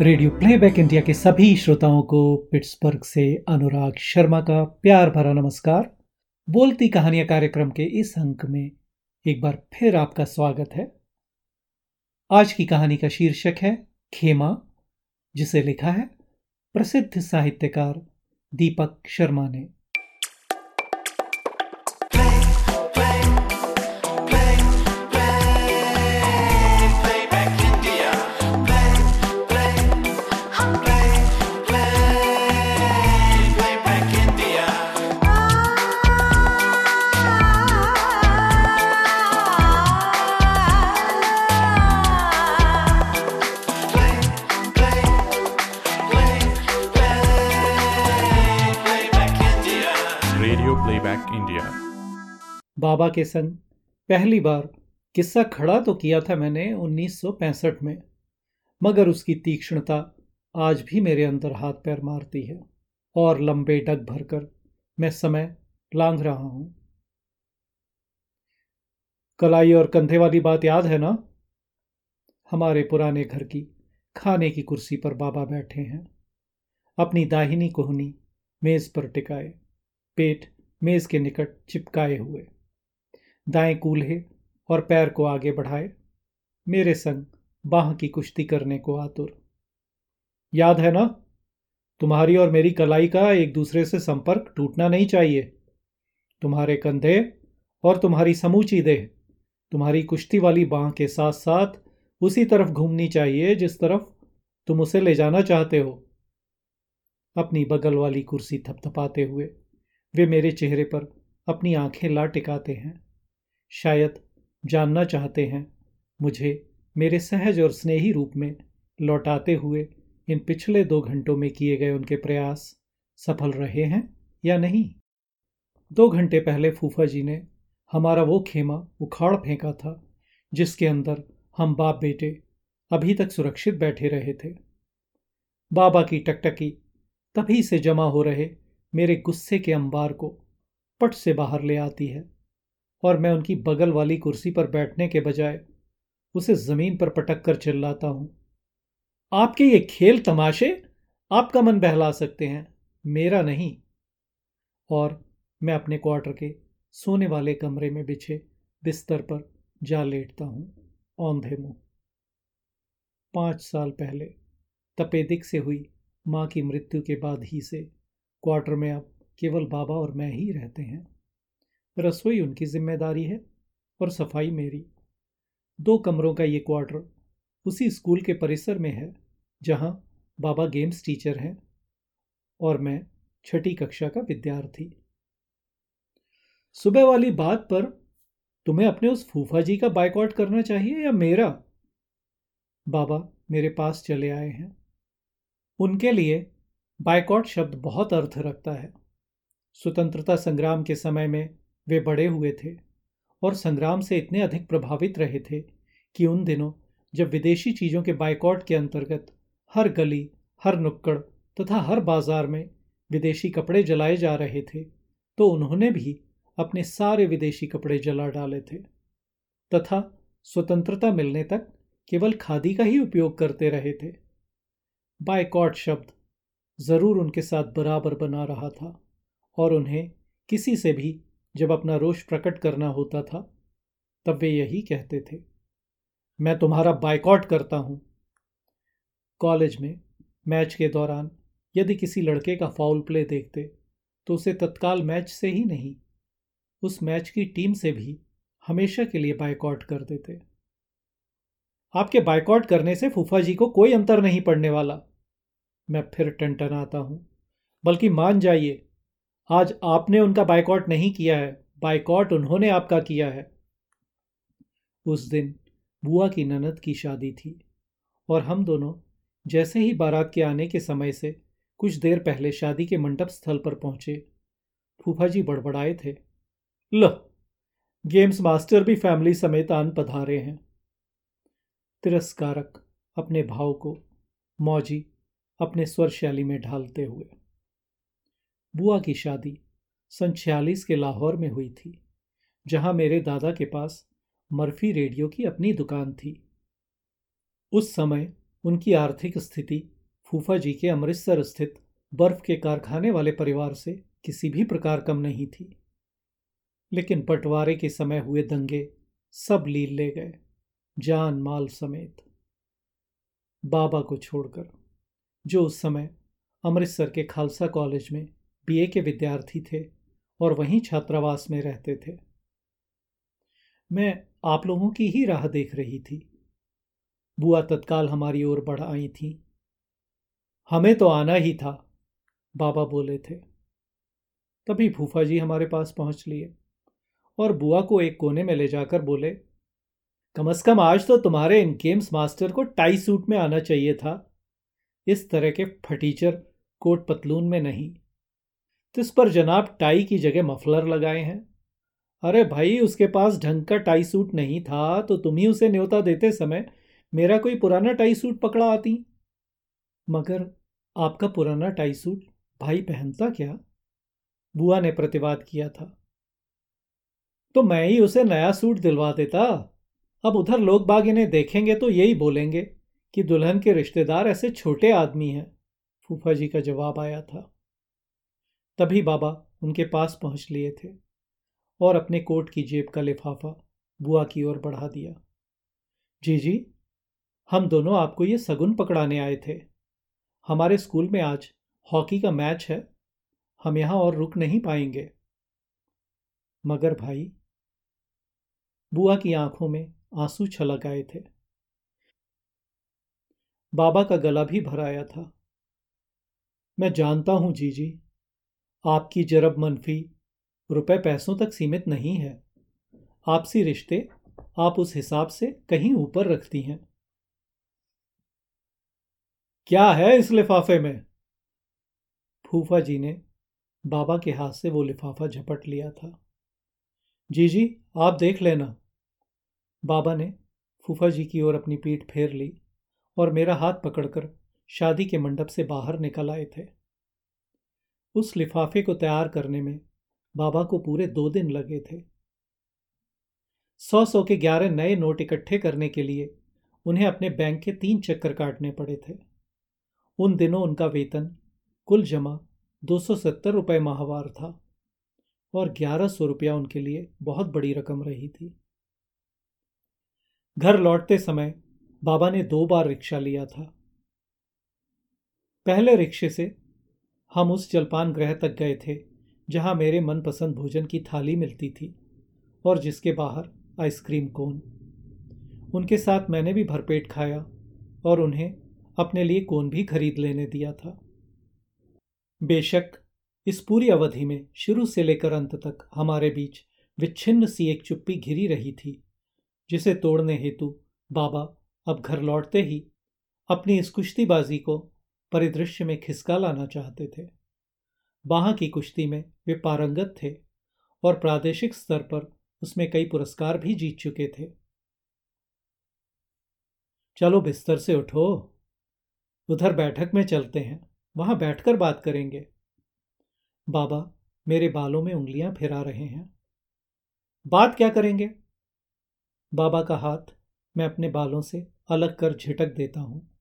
Radio playback India के सभी श्रोताओं को पिट्सबर्ग से अनुराग शर्मा का प्यार भरा नमस्कार। बोलती कहानियाँ कार्यक्रम के इस अंक में एक बार फिर आपका स्वागत है। आज की कहानी का शीर्षक है खेमा, जिसे लिखा है प्रसिद्ध साहित्यकार दीपक शर्मा ने। बाबा के संग। पहली बार किस्सा खड़ा तो किया था मैंने 1965 में, मगर उसकी तीक्ष्णता आज भी मेरे अंदर हाथ पैर मारती है और लंबे डग भरकर मैं समय लांघ रहा हूँ। कलाई और कंधे वाली बात याद है ना? हमारे पुराने घर की खाने की कुर्सी पर बाबा बैठे हैं। अपनी दाहिनी कोहनी मेज पर टिकाए, पेट मेज के निकट चिपकाए हुए। दाएँ कूल्हे और पैर को आगे बढ़ाए। मेरे संग बाह की कुश्ती करने को आतुर। याद है ना? तुम्हारी और मेरी कलाई का एक दूसरे से संपर्क टूटना नहीं चाहिए। तुम्हारे कंधे और तुम्हारी समूची देह, तुम्हारी कुश्ती वाली बाह के साथ साथ उसी तरफ़ घूमनी चाहिए जिस तरफ़ तुम उसे ले जाना चाहते हो। अपनी बगल वाली कुर्सी थपथपाते हुए वे मेरे चेहरे पर अपनी आँखें ला टिकाते हैं। शायद जानना चाहते हैं। मुझे मेरे सहज और स्नेही रूप में लौटाते हुए इन पिछले दो घंटों में किए गए उनके प्रयास सफल रहे हैं या नहीं? दो घंटे पहले फूफा जी ने हमारा वो खेमा उखाड़ फेंका था, जिसके अंदर हम बाप बेटे अभी तक सुरक्षित बैठे रहे थे। बाबा की टकटकी तभी से जमा हो रहे मेरे गुस्से के अंबार को पट से बाहर ले आती है। और मैं उनकी बगल वाली कुर्सी पर बैठने के बजाय उसे ज़मीन पर पटक कर चिल्लाता हूँ। आपके ये खेल तमाशे आपका मन बहला सकते हैं, मेरा नहीं। और मैं अपने क्वार्टर के सोने वाले कमरे में बिछे बिस्तर पर जा लेटता हूँ, औंधे मुँह। पाँच साल पहले तपेदिक से हुई माँ की मृत्यु के बाद ही से क्वार्टर में अब केवल बाबा और मैं ही रहते हैं। रसोई उनकी ज़िम्मेदारी है और सफ़ाई मेरी। दो कमरों का ये क्वार्टर उसी स्कूल के परिसर में है, जहाँ बाबा गेम्स टीचर हैं और मैं छठी कक्षा का विद्यार्थी। सुबह वाली बात पर तुम्हें अपने उस फूफा जी का बाइकआउट करना चाहिए या मेरा? बाबा मेरे पास चले आए हैं। उनके लिए बाइकआउट शब्द बहुत अर्थ रखता है। स्वतंत्रता संग्राम के समय में वे बड़े हुए थे और संग्राम से इतने अधिक प्रभावित रहे थे कि उन दिनों जब विदेशी चीज़ों के बायकॉट के अंतर्गत हर गली, हर नुक्कड़ तथा हर बाज़ार में विदेशी कपड़े जलाए जा रहे थे तो उन्होंने भी अपने सारे विदेशी कपड़े जला डाले थे। तथा स्वतंत्रता मिलने तक केवल खादी का ही उपयोग करते रहे थे। बायकॉट शब्द ज़रूर उनके साथ बराबर बना रहा था और उन्हें किसी से भी जब अपना रोष प्रकट करना होता था, तब वे यही कहते थे, मैं तुम्हारा बाइकआउट करता हूँ। कॉलेज में, मैच के दौरान, यदि किसी लड़के का फाउल प्ले देखते तो उसे तत्काल मैच से ही नहीं, उस मैच की टीम से भी हमेशा के लिए बाइकआउट कर देते। आपके बाइकआउट करने से फूफा जी को कोई अंतर नहीं पड़ने वाला। मैं फिर टनटनाता हूँ, बल्कि मान जाइए आज आपने उनका बाइकआउट नहीं किया है। बाइकआउट उन्होंने आपका किया है। उस दिन बुआ की ननद की शादी थी और हम दोनों जैसे ही बारात के आने के समय से कुछ देर पहले शादी के मंडप स्थल पर पहुँचे फूफा जी बड़बड़ाए थे। लो गेम्स मास्टर भी फैमिली समेत आन पधारे हैं। तिरस्कारक अपने भाव को मौजी अपने स्वर शैली में ढालते हुए बुआ की शादी सन छियालीस के लाहौर में हुई थी, जहाँ मेरे दादा के पास मर्फी रेडियो की अपनी दुकान थी। उस समय उनकी आर्थिक स्थिति फूफा जी के अमृतसर स्थित बर्फ़ के कारखाने वाले परिवार से किसी भी प्रकार कम नहीं थी। लेकिन बंटवारे के समय हुए दंगे सब लील ले गए, जान माल समेत। बाबा को छोड़कर, जो उस समय अमृतसर के खालसा कॉलेज में बीए के विद्यार्थी थे और वहीं छात्रावास में रहते थे। मैं आप लोगों की ही राह देख रही थी। बुआ तत्काल हमारी ओर बढ़ आई थी। हमें तो आना ही था, बाबा बोले थे। तभी फूफा जी हमारे पास पहुँच लिए और बुआ को एक कोने में ले जाकर बोले, कम अज कम आज तो तुम्हारे इन गेम्स मास्टर को टाई सूट में आना चाहिए था। इस तरह के फटीचर कोट पतलून में नहीं। तो इस पर जनाब टाई की जगह मफलर लगाए हैं। अरे भाई, उसके पास ढंग का टाई सूट नहीं था तो तुम ही उसे न्योता देते समय मेरा कोई पुराना टाई सूट पकड़ा आती। मगर आपका पुराना टाई सूट भाई पहनता क्या? बुआ ने प्रतिवाद किया था। तो मैं ही उसे नया सूट दिलवा देता। अब उधर लोग बाग इन्हें देखेंगे तो यही बोलेंगे कि दुल्हन के रिश्तेदार ऐसे छोटे आदमी हैं। फूफा जी का जवाब आया था। तभी बाबा उनके पास पहुँच लिए थे और अपने कोट की जेब का लिफाफा बुआ की ओर बढ़ा दिया। जी जी, हम दोनों आपको ये सगुन पकड़ाने आए थे। हमारे स्कूल में आज हॉकी का मैच है। हम यहाँ और रुक नहीं पाएँगे। मगर भाई, बुआ की आँखों में आँसू छलक आए थे। बाबा का गला भी भर आया था। मैं जानता हूँ जीजी आपकी जरब मनफी रुपए पैसों तक सीमित नहीं है। आपसी रिश्ते आप उस हिसाब से कहीं ऊपर रखती हैं। क्या है इस लिफाफे में? फूफा जी ने बाबा के हाथ से वो लिफाफा झपट लिया था। जी जी, आप देख लेना। बाबा ने फूफा जी की ओर अपनी पीठ फेर ली और मेरा हाथ पकड़कर शादी के मंडप से बाहर निकल आए थे। उस लिफाफे को तैयार करने में बाबा को पूरे दो दिन लगे थे। सौ सौ के ग्यारह नए नोट इकट्ठे करने के लिए उन्हें अपने बैंक के तीन चक्कर काटने पड़े थे। उन दिनों उनका वेतन कुल जमा दो सौ सत्तर रुपये माहवार था और ग्यारह सौ रुपया उनके लिए बहुत बड़ी रकम रही थी। घर लौटते समय बाबा ने दो बार रिक्शा लिया था। पहले रिक्शे से हम उस जलपान ग्रह तक गए थे, जहाँ मेरे मनपसंद भोजन की थाली मिलती थी और जिसके बाहर आइसक्रीम कोन। उनके साथ मैंने भी भरपेट खाया और उन्हें अपने लिए कोन भी खरीद लेने दिया था। बेशक, इस पूरी अवधि में शुरू से लेकर अंत तक हमारे बीच विच्छिन्न सी एक चुप्पी घिरी रही थी, जिसे तोड़ने हेतु बाबा अब घर लौटते ही अपनी इस कुश्तीबाजी को परिदृश्य में खिसका लाना चाहते थे। वहाँ की कुश्ती में वे पारंगत थे और प्रादेशिक स्तर पर उसमें कई पुरस्कार भी जीत चुके थे। चलो बिस्तर से उठो। उधर बैठक में चलते हैं। वहाँ बैठकर बात करेंगे। बाबा, मेरे बालों में उंगलियाँ फिरा रहे हैं। बात क्या करेंगे? बाबा का हाथ मैं अपने बालों से अलग कर झिटक देता हूँ।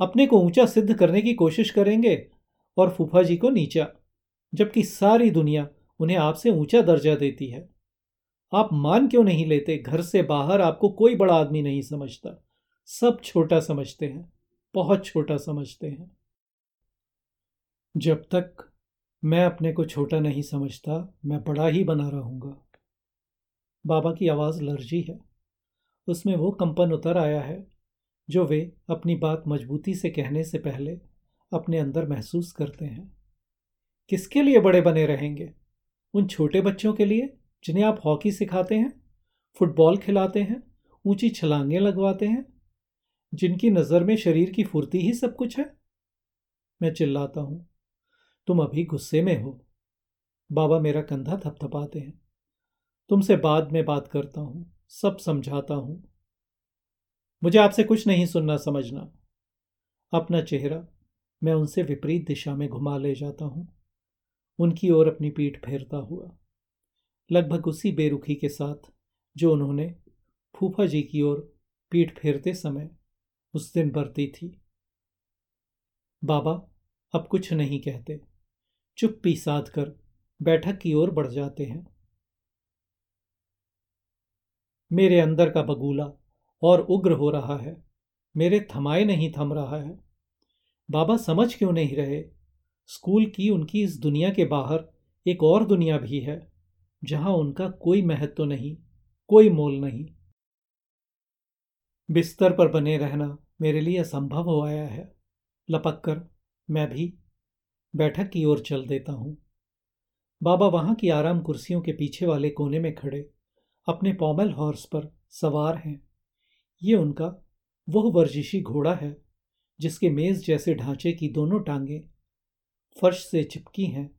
अपने को ऊँचा सिद्ध करने की कोशिश करेंगे और फूफा जी को नीचा, जबकि सारी दुनिया उन्हें आपसे ऊँचा दर्जा देती है। आप मान क्यों नहीं लेते? घर से बाहर आपको कोई बड़ा आदमी नहीं समझता। सब छोटा समझते हैं, बहुत छोटा समझते हैं। जब तक मैं अपने को छोटा नहीं समझता, मैं बड़ा ही बना रहूँगा। बाबा की आवाज़ लर्जी है। उसमें वो कंपन उतर आया है। जो वे अपनी बात मजबूती से कहने से पहले अपने अंदर महसूस करते हैं। किसके लिए बड़े बने रहेंगे? उन छोटे बच्चों के लिए, जिन्हें आप हॉकी सिखाते हैं, फुटबॉल खिलाते हैं, ऊँची छलांगें लगवाते हैं, जिनकी नज़र में शरीर की फुर्ती ही सब कुछ है? मैं चिल्लाता हूँ, तुम अभी गुस्से में हो। बाबा मेरा कंधा थपथपाते हैं। तुमसे बाद में बात करता हूँ, सब समझाता हूँ। मुझे आपसे कुछ नहीं सुनना, समझना। अपना चेहरा मैं उनसे विपरीत दिशा में घुमा ले जाता हूँ। उनकी ओर अपनी पीठ फेरता हुआ। लगभग उसी बेरुखी के साथ जो उन्होंने फूफा जी की ओर पीठ फेरते समय उस दिन बरती थी। बाबा अब कुछ नहीं कहते। चुप्पी साध कर बैठक की ओर बढ़ जाते हैं। मेरे अंदर का बगूला और उग्र हो रहा है। मेरे थमाए नहीं थम रहा है। बाबा समझ क्यों नहीं रहे? स्कूल की उनकी इस दुनिया के बाहर एक और दुनिया भी है, जहाँ उनका कोई महत्व नहीं, कोई मोल नहीं। बिस्तर पर बने रहना मेरे लिए असंभव हो आया है। लपक कर मैं भी बैठक की ओर चल देता हूँ। बाबा वहाँ की आराम कुर्सियों के पीछे वाले कोने में खड़े, अपने पॉमल हॉर्स पर सवार हैं। ये उनका वह वर्जिशी घोड़ा है, जिसके मेज जैसे ढांचे की दोनों टांगें फर्श से चिपकी हैं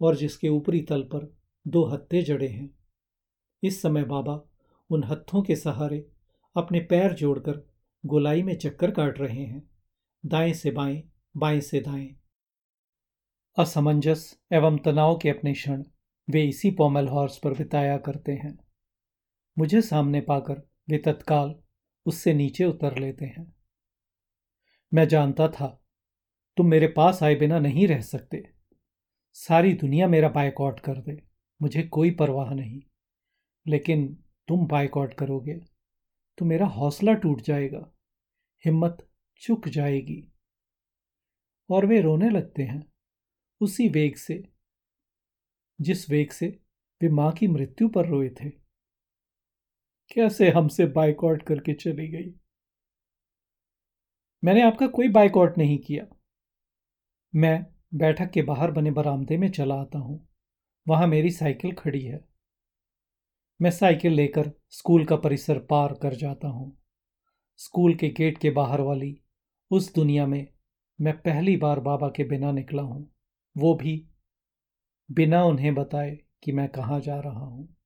और जिसके ऊपरी तल पर दो हत्थे जड़े हैं। इस समय बाबा उन हत्थों के सहारे अपने पैर जोड़कर गोलाई में चक्कर काट रहे हैं, दाएँ से बाएँ बाएँ से दाएँ। असमंजस एवं तनाव के अपने क्षण वे इसी पॉमल हॉर्स पर बिताया करते हैं। मुझे सामने पाकर वे तत्काल उससे नीचे उतर लेते हैं। मैं जानता था, तुम मेरे पास आए बिना नहीं रह सकते। सारी दुनिया मेरा बायकॉट कर दे, मुझे कोई परवाह नहीं। लेकिन तुम बायकॉट करोगे तो मेरा हौसला टूट जाएगा, हिम्मत चुक जाएगी। और वे रोने लगते हैं, उसी वेग से, जिस वेग से वे माँ की मृत्यु पर रोए थे। कैसे हमसे बाइकआउट करके चली गई? मैंने आपका कोई बाइकआउट नहीं किया। मैं बैठक के बाहर बने बरामदे में चला आता हूँ। वहाँ मेरी साइकिल खड़ी है। मैं साइकिल लेकर स्कूल का परिसर पार कर जाता हूँ। स्कूल के गेट के बाहर वाली उस दुनिया में मैं पहली बार बाबा के बिना निकला हूँ। वो भी बिना उन्हें बताए कि मैं कहाँ जा रहा हूँ।